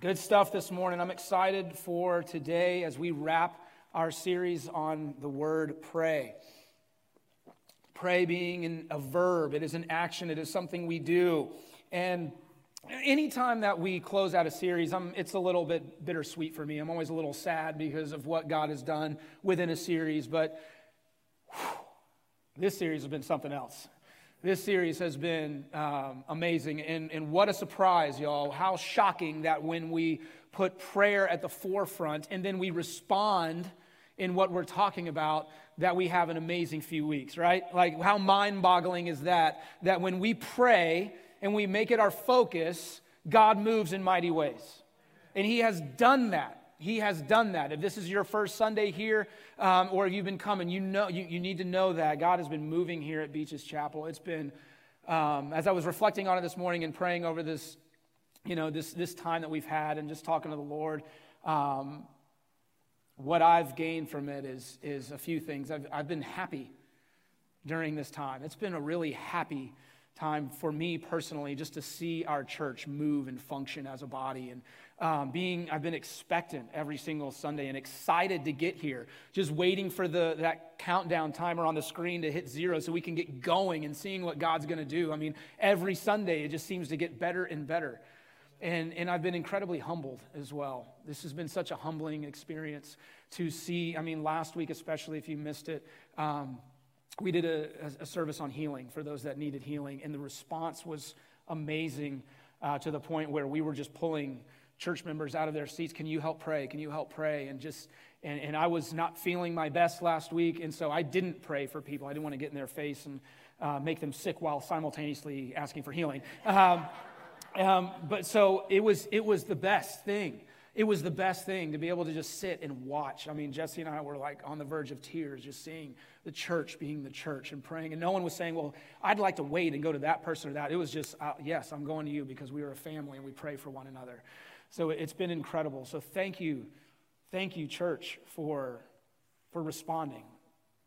Good stuff this morning. I'm excited for today as we wrap our series on the word pray. Pray being a verb, it is an action, it is something we do. And anytime that we close out a series, I'm, it's a little bit bittersweet for me. I'm always a little sad because of what God has done within a series, but whew, this series has been something else. This series has been um, amazing. And, and what a surprise, y'all. How shocking that when we put prayer at the forefront and then we respond in what we're talking about, that we have an amazing few weeks, right? Like, how mind boggling is that? That when we pray and we make it our focus, God moves in mighty ways. And He has done that. He has done that. If this is your first Sunday here, um, or if you've been coming, you know you, you need to know that God has been moving here at Beaches Chapel. It's been, um, as I was reflecting on it this morning and praying over this, you know, this this time that we've had, and just talking to the Lord. Um, what I've gained from it is is a few things. I've I've been happy during this time. It's been a really happy time for me personally just to see our church move and function as a body and um, being i've been expectant every single sunday and excited to get here just waiting for the, that countdown timer on the screen to hit zero so we can get going and seeing what god's going to do. I mean every sunday it just seems to get better and better. And, and i've been incredibly humbled as well. This has been such a humbling experience to see i mean last week especially if you missed it um, we did a, a, service on healing for those that needed healing and the response was amazing uh, to the point where we were just pulling church members out of their seats can you help pray can you help pray and just and, and i was not feeling my best last week and so i didn't pray for people i didn't want to get in their face and uh, make them sick while simultaneously asking for healing um, um, but so it was it was the best thing it was the best thing to be able to just sit and watch. I mean, Jesse and I were like on the verge of tears just seeing the church being the church and praying. And no one was saying, well, I'd like to wait and go to that person or that. It was just, uh, yes, I'm going to you because we are a family and we pray for one another. So it's been incredible. So thank you, thank you, church, for, for responding,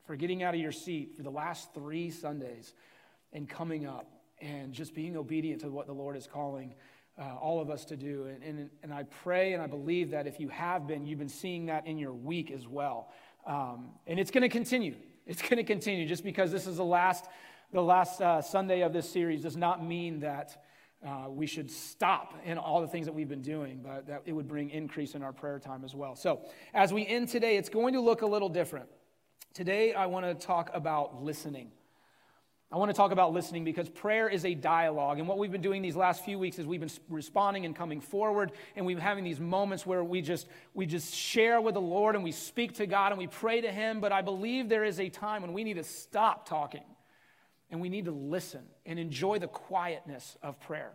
for getting out of your seat for the last three Sundays and coming up and just being obedient to what the Lord is calling uh, all of us to do. And, and, and I pray and I believe that if you have been, you've been seeing that in your week as well. Um, and it's going to continue. It's going to continue. Just because this is the last, the last uh, Sunday of this series does not mean that uh, we should stop in all the things that we've been doing, but that it would bring increase in our prayer time as well. So, as we end today, it's going to look a little different. Today, I want to talk about listening. I want to talk about listening because prayer is a dialogue. And what we've been doing these last few weeks is we've been responding and coming forward, and we've been having these moments where we just, we just share with the Lord and we speak to God and we pray to Him. But I believe there is a time when we need to stop talking and we need to listen and enjoy the quietness of prayer.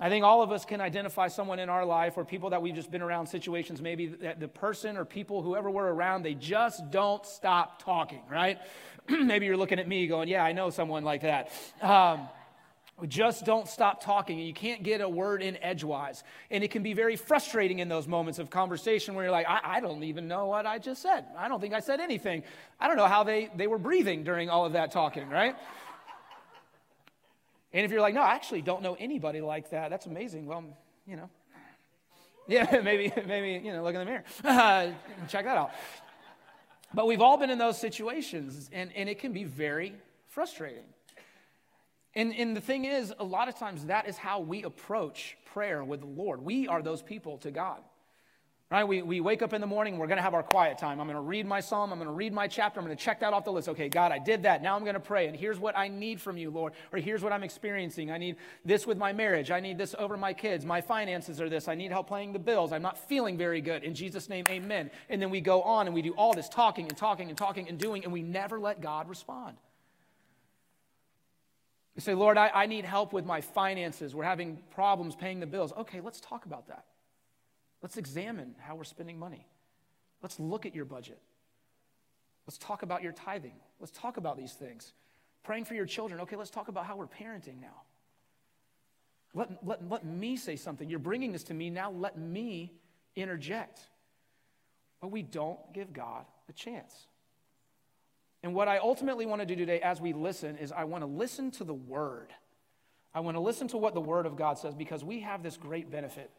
I think all of us can identify someone in our life or people that we've just been around situations, maybe that the person or people, whoever we're around, they just don't stop talking, right? maybe you're looking at me going, Yeah, I know someone like that. Um, we just don't stop talking, you can't get a word in edgewise. And it can be very frustrating in those moments of conversation where you're like, I, I, don't even know what I just said. I don't think I said anything. I don't know how they, they were breathing during all of that talking, right? and if you're like, No, I actually don't know anybody like that, that's amazing. Well, you know, yeah, maybe, maybe, you know, look in the mirror. Check that out. But we've all been in those situations, and, and it can be very frustrating. And, and the thing is, a lot of times that is how we approach prayer with the Lord. We are those people to God. Right? We, we wake up in the morning, we're going to have our quiet time. I'm going to read my psalm, I'm going to read my chapter, I'm going to check that off the list. Okay, God, I did that. Now I'm going to pray, and here's what I need from you, Lord. Or here's what I'm experiencing. I need this with my marriage. I need this over my kids. My finances are this. I need help paying the bills. I'm not feeling very good. In Jesus' name, amen. And then we go on and we do all this talking and talking and talking and doing, and we never let God respond. You say, Lord, I, I need help with my finances. We're having problems paying the bills. Okay, let's talk about that. Let's examine how we're spending money. Let's look at your budget. Let's talk about your tithing. Let's talk about these things. Praying for your children. Okay, let's talk about how we're parenting now. Let, let, let me say something. You're bringing this to me. Now let me interject. But we don't give God a chance. And what I ultimately want to do today as we listen is I want to listen to the Word. I want to listen to what the Word of God says because we have this great benefit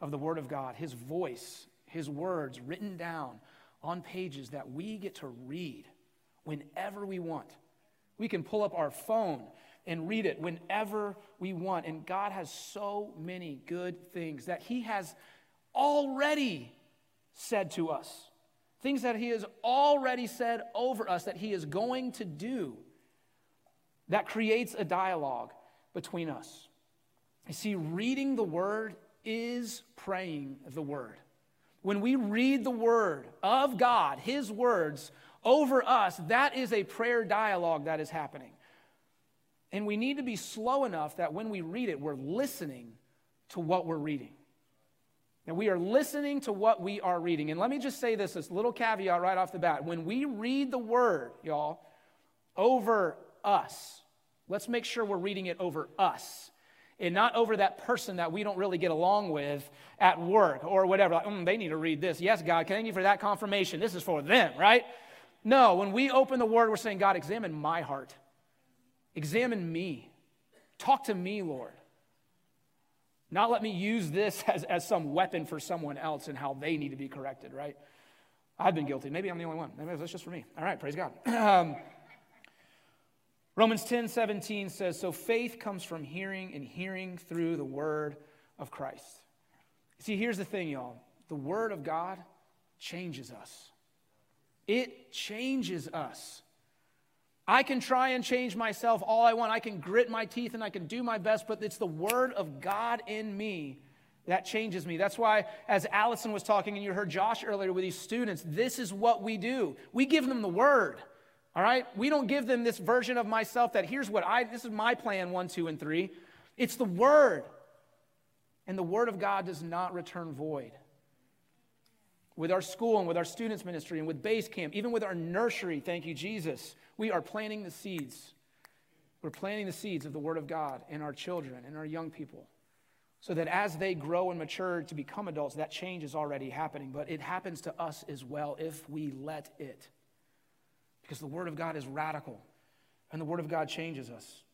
of the Word of God, His voice, His words written down on pages that we get to read whenever we want. We can pull up our phone and read it whenever we want. And God has so many good things that He has already said to us, things that He has already said over us that He is going to do that creates a dialogue between us. You see, reading the Word is praying the Word. When we read the Word of God, His words over us, that is a prayer dialogue that is happening. And we need to be slow enough that when we read it, we're listening to what we're reading. And we are listening to what we are reading. And let me just say this, this little caveat right off the bat. When we read the word, y'all, over us, let's make sure we're reading it over us and not over that person that we don't really get along with at work or whatever. Like, mm, they need to read this. Yes, God, thank you for that confirmation. This is for them, right? No, when we open the word, we're saying, God, examine my heart. Examine me. Talk to me, Lord. Not let me use this as, as some weapon for someone else and how they need to be corrected, right? I've been guilty. Maybe I'm the only one. Maybe that's just for me. All right, praise God. Um, Romans 10 17 says, So faith comes from hearing, and hearing through the word of Christ. See, here's the thing, y'all the word of God changes us, it changes us. I can try and change myself all I want. I can grit my teeth and I can do my best, but it's the word of God in me that changes me. That's why, as Allison was talking, and you heard Josh earlier with these students, this is what we do. We give them the word. All right? We don't give them this version of myself that here's what I, this is my plan, one, two, and three. It's the word. And the word of God does not return void with our school and with our students ministry and with base camp even with our nursery thank you jesus we are planting the seeds we're planting the seeds of the word of god in our children and our young people so that as they grow and mature to become adults that change is already happening but it happens to us as well if we let it because the word of god is radical and the word of god changes us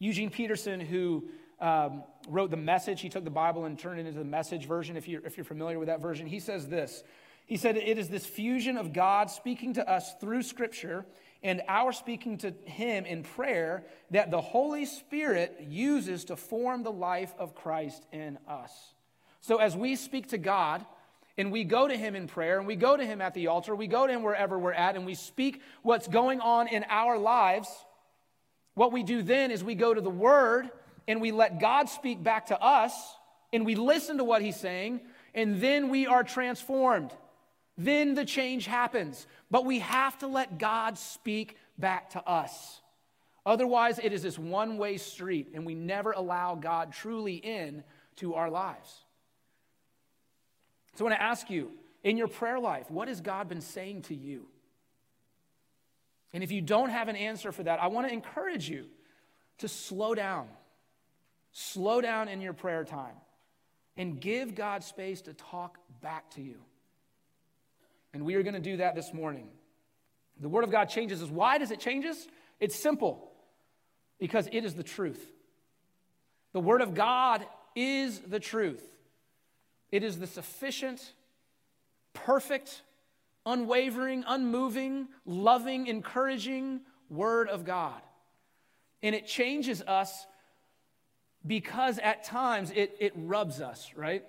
eugene peterson who um, wrote the message. He took the Bible and turned it into the message version, if you're, if you're familiar with that version. He says this He said, It is this fusion of God speaking to us through Scripture and our speaking to Him in prayer that the Holy Spirit uses to form the life of Christ in us. So as we speak to God, and we go to him in prayer and we go to him at the altar, we go to him wherever we're at, and we speak what's going on in our lives. What we do then is we go to the Word and we let God speak back to us and we listen to what He's saying, and then we are transformed. Then the change happens. But we have to let God speak back to us. Otherwise, it is this one way street, and we never allow God truly in to our lives. So I want to ask you in your prayer life, what has God been saying to you? And if you don't have an answer for that, I want to encourage you to slow down Slow down in your prayer time and give God space to talk back to you. And we are going to do that this morning. The Word of God changes us. Why does it change us? It's simple because it is the truth. The Word of God is the truth, it is the sufficient, perfect, unwavering, unmoving, loving, encouraging Word of God. And it changes us because at times it, it rubs us, right?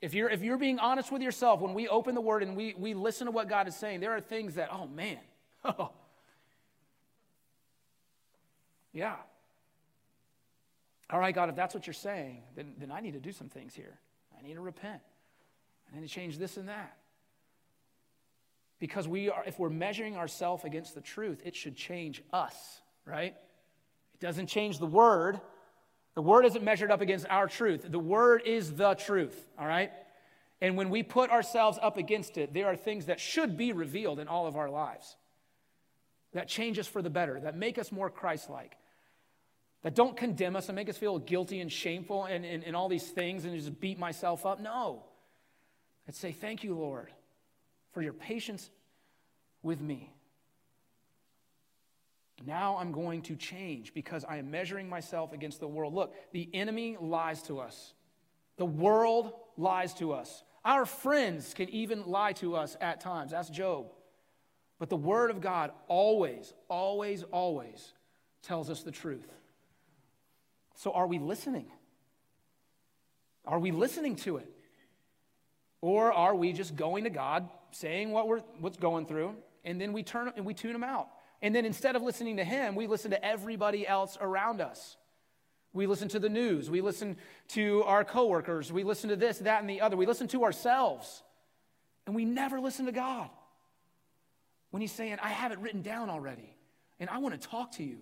If you're, if you're being honest with yourself, when we open the word and we, we listen to what God is saying, there are things that, oh man, oh. yeah. All right, God, if that's what you're saying, then, then I need to do some things here. I need to repent. I need to change this and that. Because we are, if we're measuring ourselves against the truth, it should change us, right? It doesn't change the word, the word isn't measured up against our truth. The word is the truth, all right? And when we put ourselves up against it, there are things that should be revealed in all of our lives that change us for the better, that make us more Christ like, that don't condemn us and make us feel guilty and shameful and, and, and all these things and just beat myself up. No. I'd say, Thank you, Lord, for your patience with me. Now I'm going to change because I am measuring myself against the world. Look, the enemy lies to us. The world lies to us. Our friends can even lie to us at times. That's Job. But the Word of God always, always, always tells us the truth. So are we listening? Are we listening to it? Or are we just going to God, saying what we're what's going through, and then we turn and we tune him out? And then instead of listening to him, we listen to everybody else around us. We listen to the news, we listen to our coworkers, we listen to this, that, and the other. We listen to ourselves. And we never listen to God. When he's saying, I have it written down already, and I want to talk to you.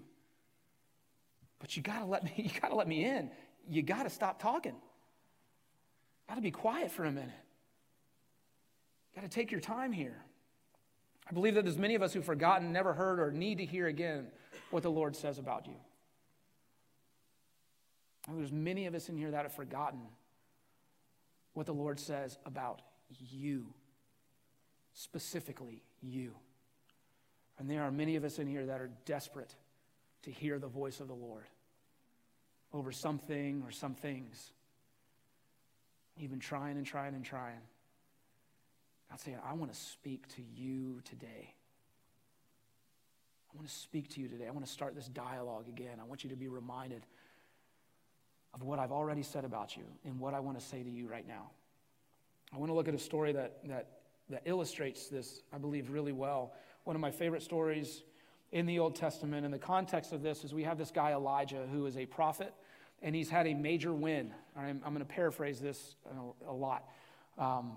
But you gotta let me, you gotta let me in. You gotta stop talking. Gotta be quiet for a minute. Gotta take your time here. I believe that there's many of us who've forgotten, never heard, or need to hear again what the Lord says about you. Oh, there's many of us in here that have forgotten what the Lord says about you, specifically you. And there are many of us in here that are desperate to hear the voice of the Lord over something or some things. You've been trying and trying and trying. God saying, I want to speak to you today. I want to speak to you today. I want to start this dialogue again. I want you to be reminded of what I've already said about you and what I want to say to you right now. I want to look at a story that, that, that illustrates this, I believe, really well. One of my favorite stories in the Old Testament. And the context of this is we have this guy, Elijah, who is a prophet, and he's had a major win. I'm, I'm going to paraphrase this a, a lot. Um,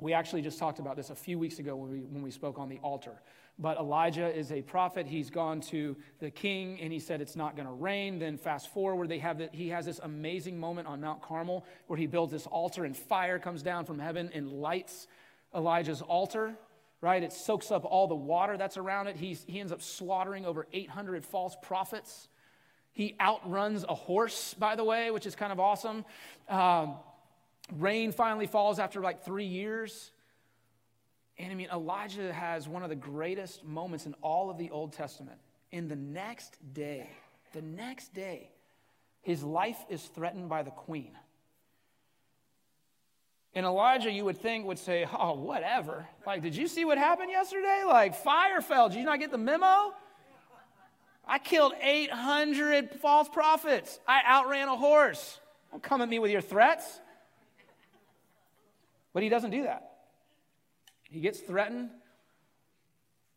we actually just talked about this a few weeks ago when we, when we spoke on the altar. But Elijah is a prophet. He's gone to the king and he said it's not going to rain. Then fast forward, they have that he has this amazing moment on Mount Carmel where he builds this altar and fire comes down from heaven and lights Elijah's altar. Right? It soaks up all the water that's around it. He's, he ends up slaughtering over 800 false prophets. He outruns a horse, by the way, which is kind of awesome. Um, rain finally falls after like three years. And I mean, Elijah has one of the greatest moments in all of the Old Testament. In the next day, the next day, his life is threatened by the queen. And Elijah, you would think, would say, Oh, whatever. Like, did you see what happened yesterday? Like, fire fell. Did you not get the memo? I killed 800 false prophets. I outran a horse. Don't come at me with your threats. But he doesn't do that. He gets threatened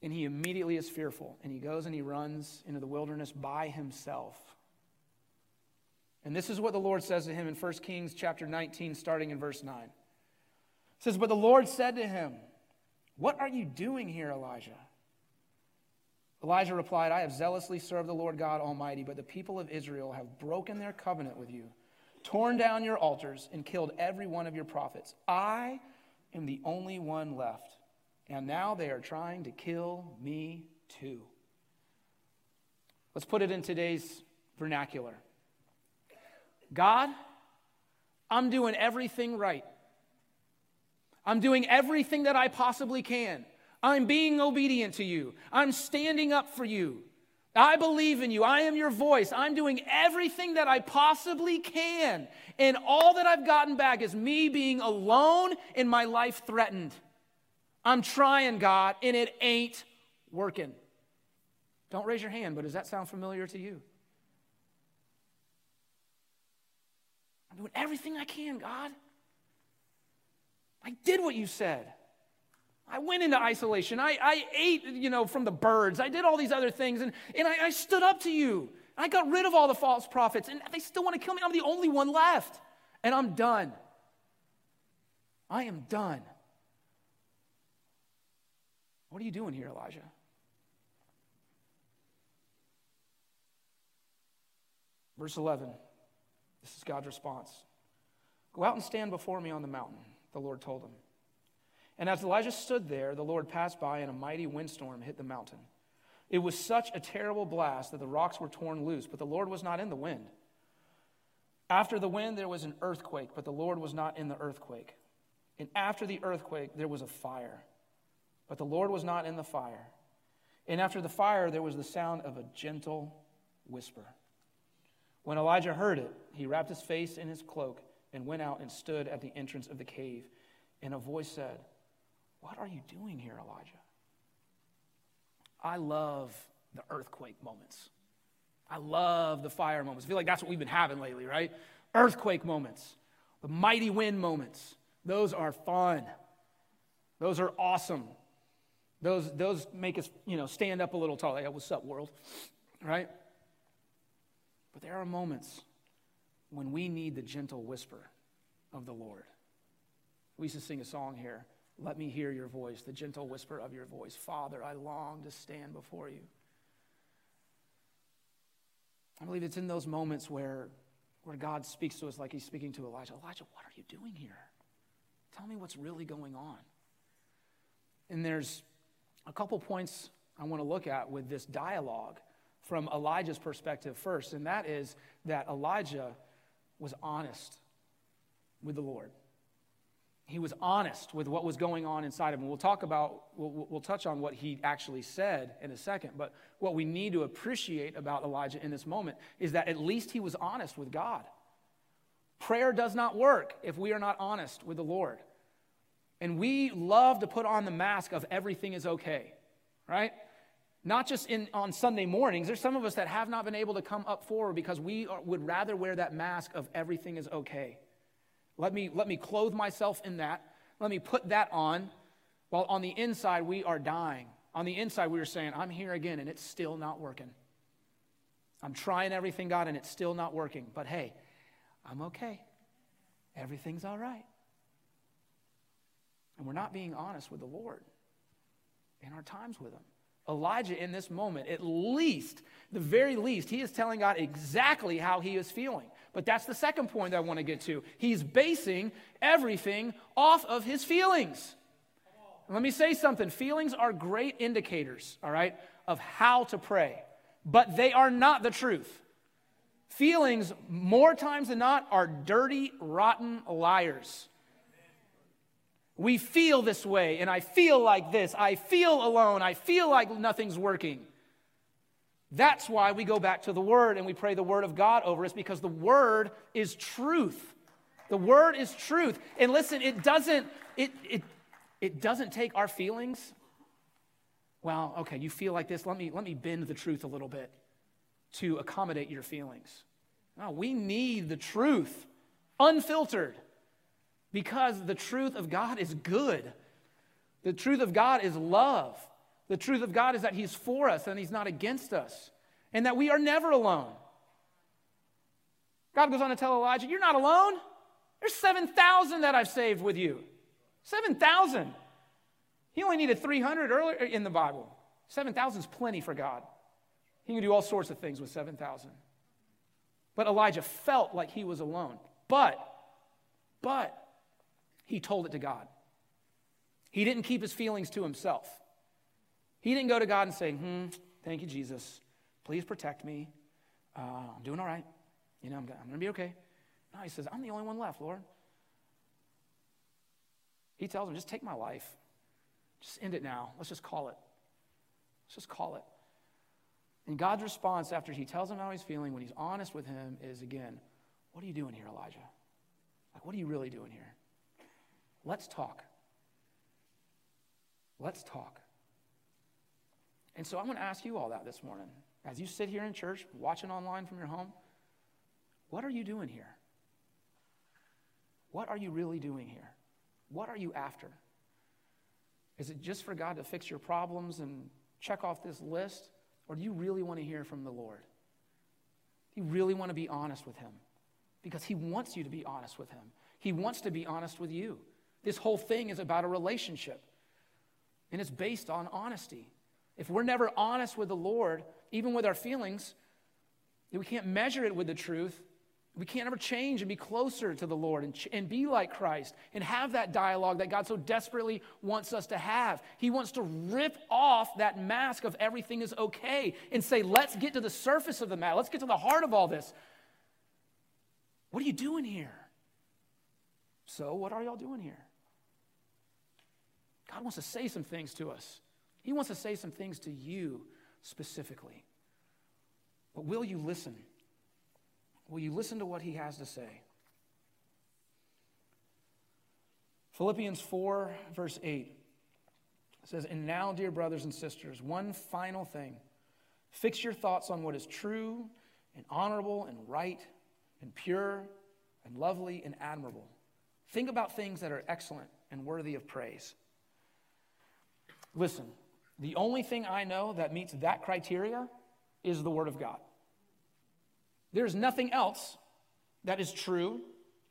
and he immediately is fearful and he goes and he runs into the wilderness by himself. And this is what the Lord says to him in 1 Kings chapter 19 starting in verse 9. It says, "But the Lord said to him, "What are you doing here, Elijah?" Elijah replied, I have zealously served the Lord God Almighty, but the people of Israel have broken their covenant with you, torn down your altars, and killed every one of your prophets. I am the only one left. And now they are trying to kill me too. Let's put it in today's vernacular God, I'm doing everything right. I'm doing everything that I possibly can. I'm being obedient to you. I'm standing up for you. I believe in you. I am your voice. I'm doing everything that I possibly can. And all that I've gotten back is me being alone and my life threatened. I'm trying, God, and it ain't working. Don't raise your hand, but does that sound familiar to you? I'm doing everything I can, God. I did what you said. I went into isolation. I, I ate, you know, from the birds. I did all these other things, and, and I, I stood up to you. I got rid of all the false prophets, and they still want to kill me. I'm the only one left, and I'm done. I am done. What are you doing here, Elijah? Verse 11. This is God's response. Go out and stand before me on the mountain, the Lord told him. And as Elijah stood there, the Lord passed by, and a mighty windstorm hit the mountain. It was such a terrible blast that the rocks were torn loose, but the Lord was not in the wind. After the wind, there was an earthquake, but the Lord was not in the earthquake. And after the earthquake, there was a fire, but the Lord was not in the fire. And after the fire, there was the sound of a gentle whisper. When Elijah heard it, he wrapped his face in his cloak and went out and stood at the entrance of the cave. And a voice said, What are you doing here, Elijah? I love the earthquake moments. I love the fire moments. I feel like that's what we've been having lately, right? Earthquake moments, the mighty wind moments. Those are fun. Those are awesome. Those, those make us, you know, stand up a little taller. Like, what's up, world? Right? But there are moments when we need the gentle whisper of the Lord. We used to sing a song here. Let me hear your voice, the gentle whisper of your voice. Father, I long to stand before you. I believe it's in those moments where, where God speaks to us like he's speaking to Elijah. Elijah, what are you doing here? Tell me what's really going on. And there's a couple points I want to look at with this dialogue from Elijah's perspective first, and that is that Elijah was honest with the Lord. He was honest with what was going on inside of him. We'll talk about, we'll, we'll touch on what he actually said in a second, but what we need to appreciate about Elijah in this moment is that at least he was honest with God. Prayer does not work if we are not honest with the Lord. And we love to put on the mask of everything is okay, right? Not just in, on Sunday mornings. There's some of us that have not been able to come up forward because we are, would rather wear that mask of everything is okay. Let me, let me clothe myself in that. Let me put that on. While on the inside, we are dying. On the inside, we are saying, I'm here again, and it's still not working. I'm trying everything, God, and it's still not working. But hey, I'm okay. Everything's all right. And we're not being honest with the Lord in our times with Him. Elijah, in this moment, at least, the very least, he is telling God exactly how he is feeling. But that's the second point I want to get to. He's basing everything off of his feelings. Let me say something. Feelings are great indicators, all right, of how to pray, but they are not the truth. Feelings, more times than not, are dirty, rotten liars. We feel this way, and I feel like this. I feel alone. I feel like nothing's working. That's why we go back to the Word and we pray the Word of God over us because the Word is truth. The Word is truth. And listen, it doesn't, it, it, it doesn't take our feelings. Well, okay, you feel like this. Let me, let me bend the truth a little bit to accommodate your feelings. No, we need the truth, unfiltered because the truth of God is good. The truth of God is love. The truth of God is that He's for us and He's not against us, and that we are never alone. God goes on to tell Elijah, You're not alone. There's 7,000 that I've saved with you. 7,000. He only needed 300 earlier in the Bible. 7,000 is plenty for God. He can do all sorts of things with 7,000. But Elijah felt like he was alone. But, but, he told it to God. He didn't keep his feelings to himself. He didn't go to God and say, hmm, thank you, Jesus. Please protect me. Uh, I'm doing all right. You know, I'm, I'm going to be okay. No, he says, I'm the only one left, Lord. He tells him, just take my life. Just end it now. Let's just call it. Let's just call it. And God's response after he tells him how he's feeling, when he's honest with him, is again, What are you doing here, Elijah? Like, what are you really doing here? Let's talk. Let's talk. And so I'm going to ask you all that this morning. As you sit here in church, watching online from your home, what are you doing here? What are you really doing here? What are you after? Is it just for God to fix your problems and check off this list? Or do you really want to hear from the Lord? Do you really want to be honest with Him? Because He wants you to be honest with Him, He wants to be honest with you. This whole thing is about a relationship, and it's based on honesty. If we're never honest with the Lord, even with our feelings, we can't measure it with the truth. We can't ever change and be closer to the Lord and, ch- and be like Christ and have that dialogue that God so desperately wants us to have. He wants to rip off that mask of everything is okay and say, let's get to the surface of the matter. Let's get to the heart of all this. What are you doing here? So, what are y'all doing here? God wants to say some things to us. He wants to say some things to you specifically. But will you listen? Will you listen to what He has to say? Philippians 4, verse 8 says, And now, dear brothers and sisters, one final thing. Fix your thoughts on what is true and honorable and right and pure and lovely and admirable. Think about things that are excellent and worthy of praise. Listen, the only thing I know that meets that criteria is the Word of God. There's nothing else that is true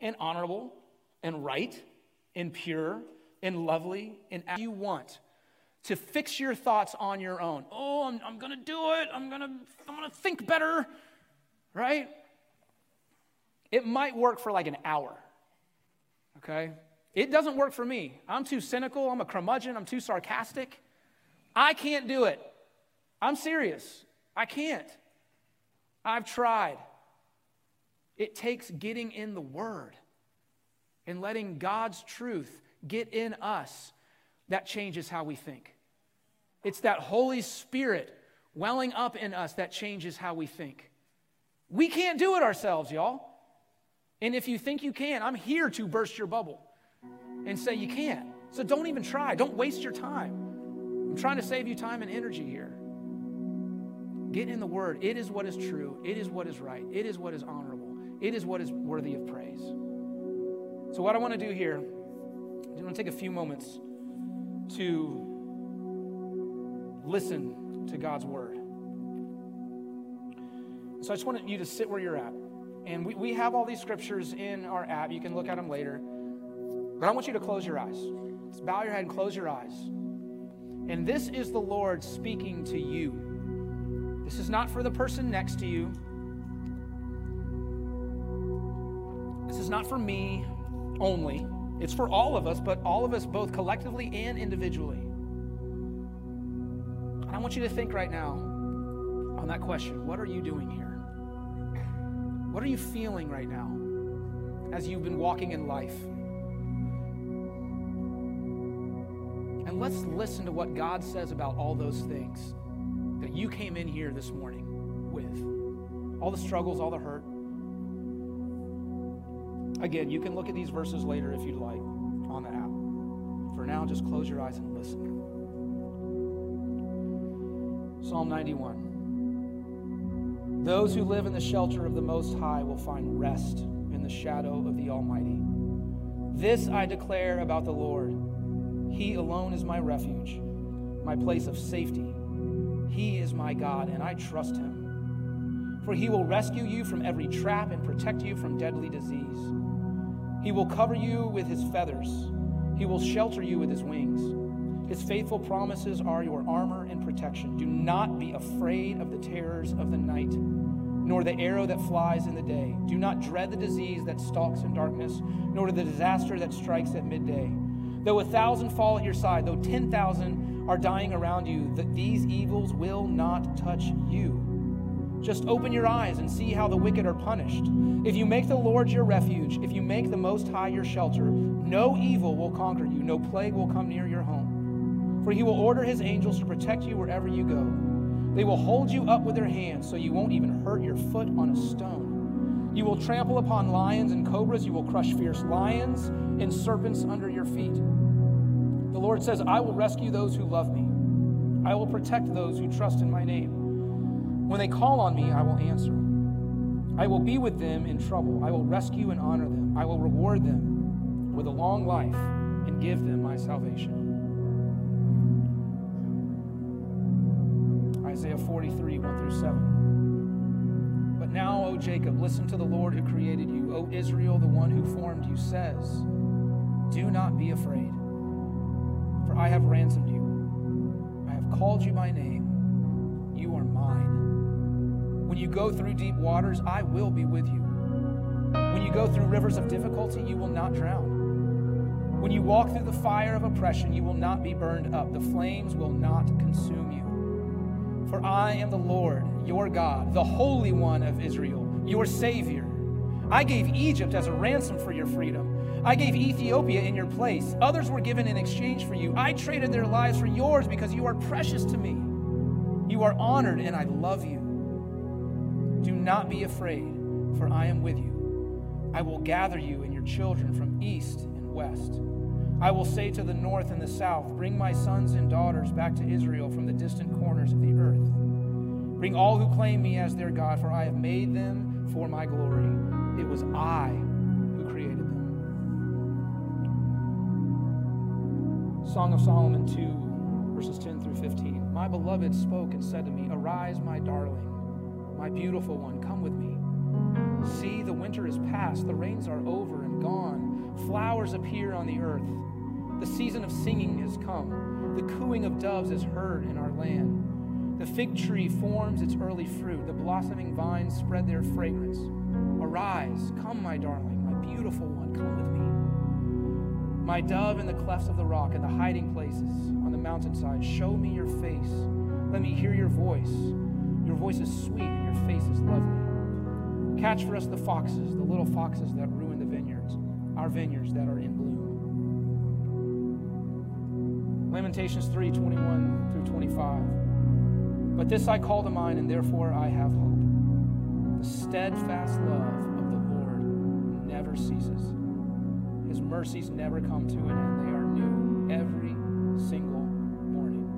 and honorable and right and pure and lovely and you want to fix your thoughts on your own. Oh, I'm, I'm going to do it. I'm going to I'm going to think better. Right? It might work for like an hour. Okay? It doesn't work for me. I'm too cynical. I'm a curmudgeon. I'm too sarcastic. I can't do it. I'm serious. I can't. I've tried. It takes getting in the Word and letting God's truth get in us that changes how we think. It's that Holy Spirit welling up in us that changes how we think. We can't do it ourselves, y'all. And if you think you can, I'm here to burst your bubble and say you can't. So don't even try. Don't waste your time. I'm trying to save you time and energy here. Get in the Word. It is what is true. It is what is right. It is what is honorable. It is what is worthy of praise. So, what I want to do here, I'm going to take a few moments to listen to God's Word. So, I just want you to sit where you're at. And we, we have all these scriptures in our app. You can look at them later. But I want you to close your eyes. Just bow your head and close your eyes. And this is the Lord speaking to you. This is not for the person next to you. This is not for me only. It's for all of us, but all of us both collectively and individually. And I want you to think right now on that question What are you doing here? What are you feeling right now as you've been walking in life? Let's listen to what God says about all those things that you came in here this morning with all the struggles, all the hurt. Again, you can look at these verses later if you'd like on the app. For now, just close your eyes and listen. Psalm 91. Those who live in the shelter of the Most High will find rest in the shadow of the Almighty. This I declare about the Lord He alone is my refuge, my place of safety. He is my God, and I trust Him. For He will rescue you from every trap and protect you from deadly disease. He will cover you with His feathers, He will shelter you with His wings. His faithful promises are your armor and protection. Do not be afraid of the terrors of the night, nor the arrow that flies in the day. Do not dread the disease that stalks in darkness, nor the disaster that strikes at midday. Though a thousand fall at your side, though 10,000 are dying around you, that these evils will not touch you. Just open your eyes and see how the wicked are punished. If you make the Lord your refuge, if you make the Most High your shelter, no evil will conquer you, no plague will come near your home. For he will order his angels to protect you wherever you go. They will hold you up with their hands so you won't even hurt your foot on a stone. You will trample upon lions and cobras. You will crush fierce lions and serpents under your feet. The Lord says, I will rescue those who love me. I will protect those who trust in my name. When they call on me, I will answer. I will be with them in trouble. I will rescue and honor them. I will reward them with a long life and give them my salvation. Isaiah 43, 1 through 7. But now, O Jacob, listen to the Lord who created you. O Israel, the one who formed you, says, Do not be afraid, I have ransomed you. I have called you by name. You are mine. When you go through deep waters, I will be with you. When you go through rivers of difficulty, you will not drown. When you walk through the fire of oppression, you will not be burned up. The flames will not consume you. For I am the Lord, your God, the Holy One of Israel, your Savior. I gave Egypt as a ransom for your freedom. I gave Ethiopia in your place. Others were given in exchange for you. I traded their lives for yours because you are precious to me. You are honored, and I love you. Do not be afraid, for I am with you. I will gather you and your children from east and west. I will say to the north and the south, Bring my sons and daughters back to Israel from the distant corners of the earth. Bring all who claim me as their God, for I have made them for my glory. It was I Song of Solomon 2, verses 10 through 15. My beloved spoke and said to me, Arise, my darling, my beautiful one, come with me. See, the winter is past, the rains are over and gone. Flowers appear on the earth. The season of singing has come. The cooing of doves is heard in our land. The fig tree forms its early fruit. The blossoming vines spread their fragrance. Arise, come, my darling, my beautiful one, come with me. My dove in the clefts of the rock, in the hiding places on the mountainside, show me your face. Let me hear your voice. Your voice is sweet, and your face is lovely. Catch for us the foxes, the little foxes that ruin the vineyards, our vineyards that are in bloom. Lamentations 3 21 through 25. But this I call to mind, and therefore I have hope. The steadfast love of the Lord never ceases, His mercies never come to an end. They are new every single morning.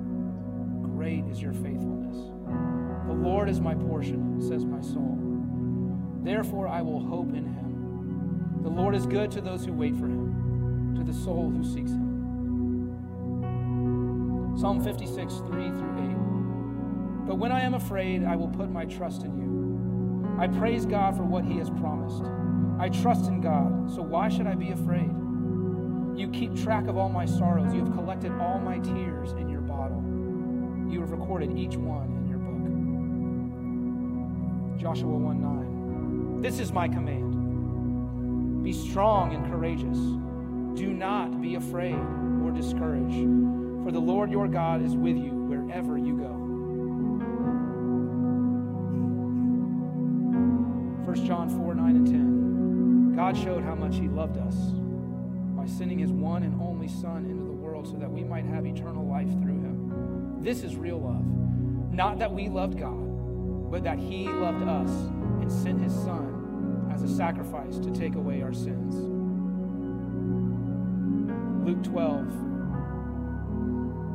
Great is your faithfulness. The Lord is my portion, says my soul. Therefore, I will hope in him. The Lord is good to those who wait for him, to the soul who seeks him. Psalm 56, 3 through 8. But when I am afraid, I will put my trust in you. I praise God for what he has promised. I trust in God, so why should I be afraid? You keep track of all my sorrows. You have collected all my tears in your bottle. You have recorded each one in your book. Joshua 1 9. This is my command Be strong and courageous. Do not be afraid or discouraged, for the Lord your God is with you wherever you go. 1 John 4 9 and 10. God showed how much He loved us by sending His one and only Son into the world so that we might have eternal life through Him. This is real love. Not that we loved God, but that He loved us and sent His Son as a sacrifice to take away our sins. Luke 12,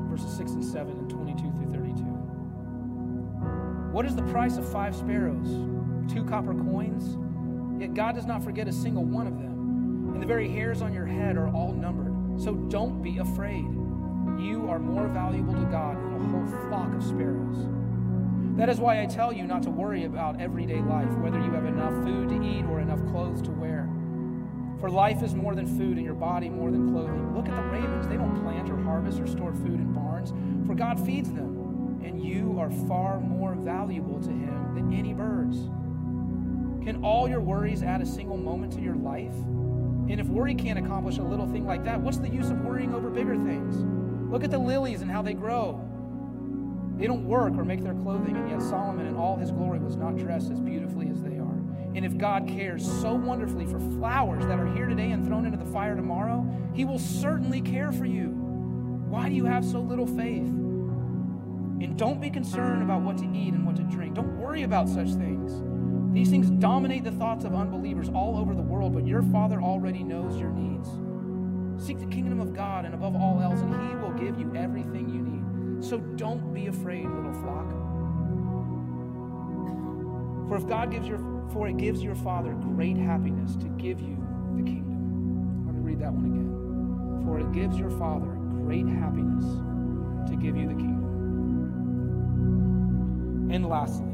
verses 6 and 7 and 22 through 32. What is the price of five sparrows? Two copper coins? Yet God does not forget a single one of them, and the very hairs on your head are all numbered. So don't be afraid. You are more valuable to God than a whole flock of sparrows. That is why I tell you not to worry about everyday life, whether you have enough food to eat or enough clothes to wear. For life is more than food, and your body more than clothing. Look at the ravens. They don't plant or harvest or store food in barns, for God feeds them, and you are far more valuable to Him than any birds. Can all your worries add a single moment to your life? And if worry can't accomplish a little thing like that, what's the use of worrying over bigger things? Look at the lilies and how they grow. They don't work or make their clothing, and yet Solomon in all his glory was not dressed as beautifully as they are. And if God cares so wonderfully for flowers that are here today and thrown into the fire tomorrow, he will certainly care for you. Why do you have so little faith? And don't be concerned about what to eat and what to drink. Don't worry about such things. These things dominate the thoughts of unbelievers all over the world, but your Father already knows your needs. Seek the kingdom of God and above all else, and He will give you everything you need. So don't be afraid, little flock. For if God gives your for it gives your Father great happiness to give you the kingdom. Let me read that one again. For it gives your Father great happiness to give you the kingdom. And lastly,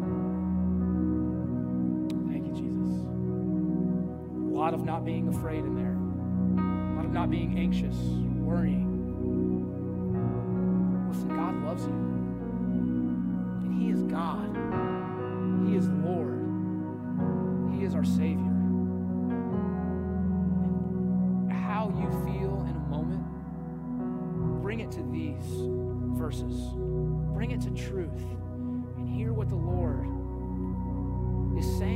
Lot of not being afraid in there, a lot of not being anxious, worrying. Listen, God loves you, and He is God. He is Lord. He is our Savior. And how you feel in a moment, bring it to these verses, bring it to truth, and hear what the Lord is saying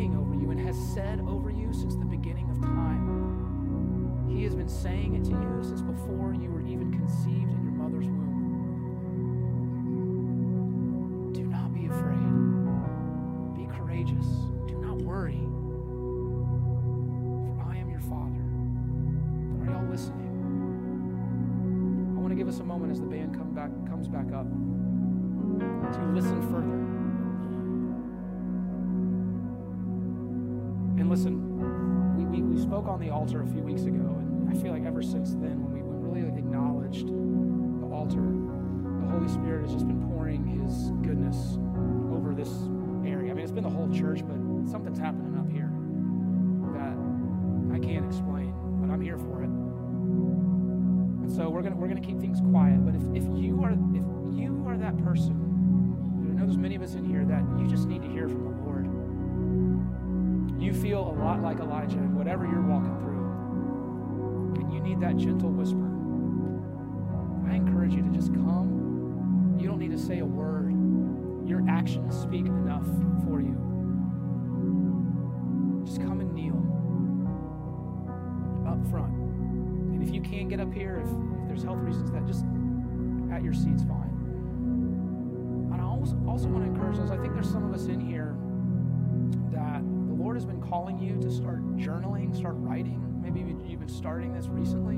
has said over you since the beginning of time. He has been saying it to you since before you were even conceived in your mother's womb. Lot like Elijah in whatever you're walking through, and you need that gentle whisper. I encourage you to just come. You don't need to say a word. Your actions speak enough for you. Just come and kneel up front. And if you can't get up here, if, if there's health reasons, that just at your seat's fine. And I also, also want to encourage those. I think there's some of us in here that Lord has been calling you to start journaling, start writing. Maybe you've been starting this recently.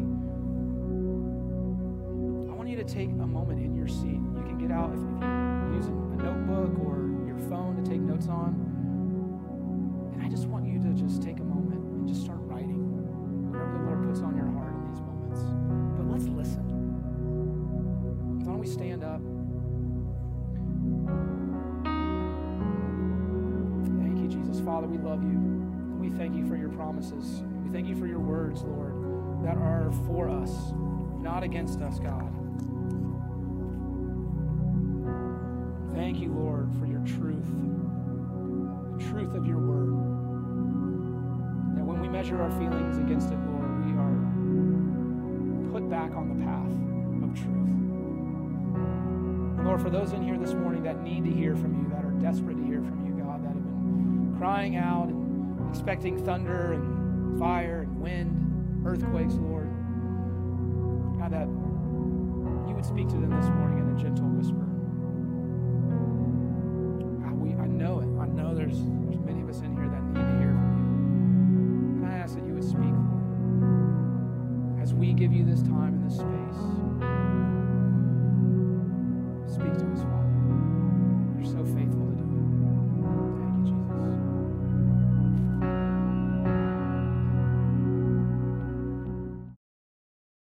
I want you to take a moment in your seat. You can get out if, if you're using a notebook or your phone to take notes on. And I just want you to just take a promises. We thank you for your words, Lord, that are for us, not against us, God. Thank you, Lord, for your truth, the truth of your word. That when we measure our feelings against it, Lord, we are put back on the path of truth. And Lord, for those in here this morning that need to hear from you, that are desperate to hear from you, God, that have been crying out and expecting thunder and fire and wind, earthquakes, Lord, God, that you would speak to them this morning in a gentle whisper.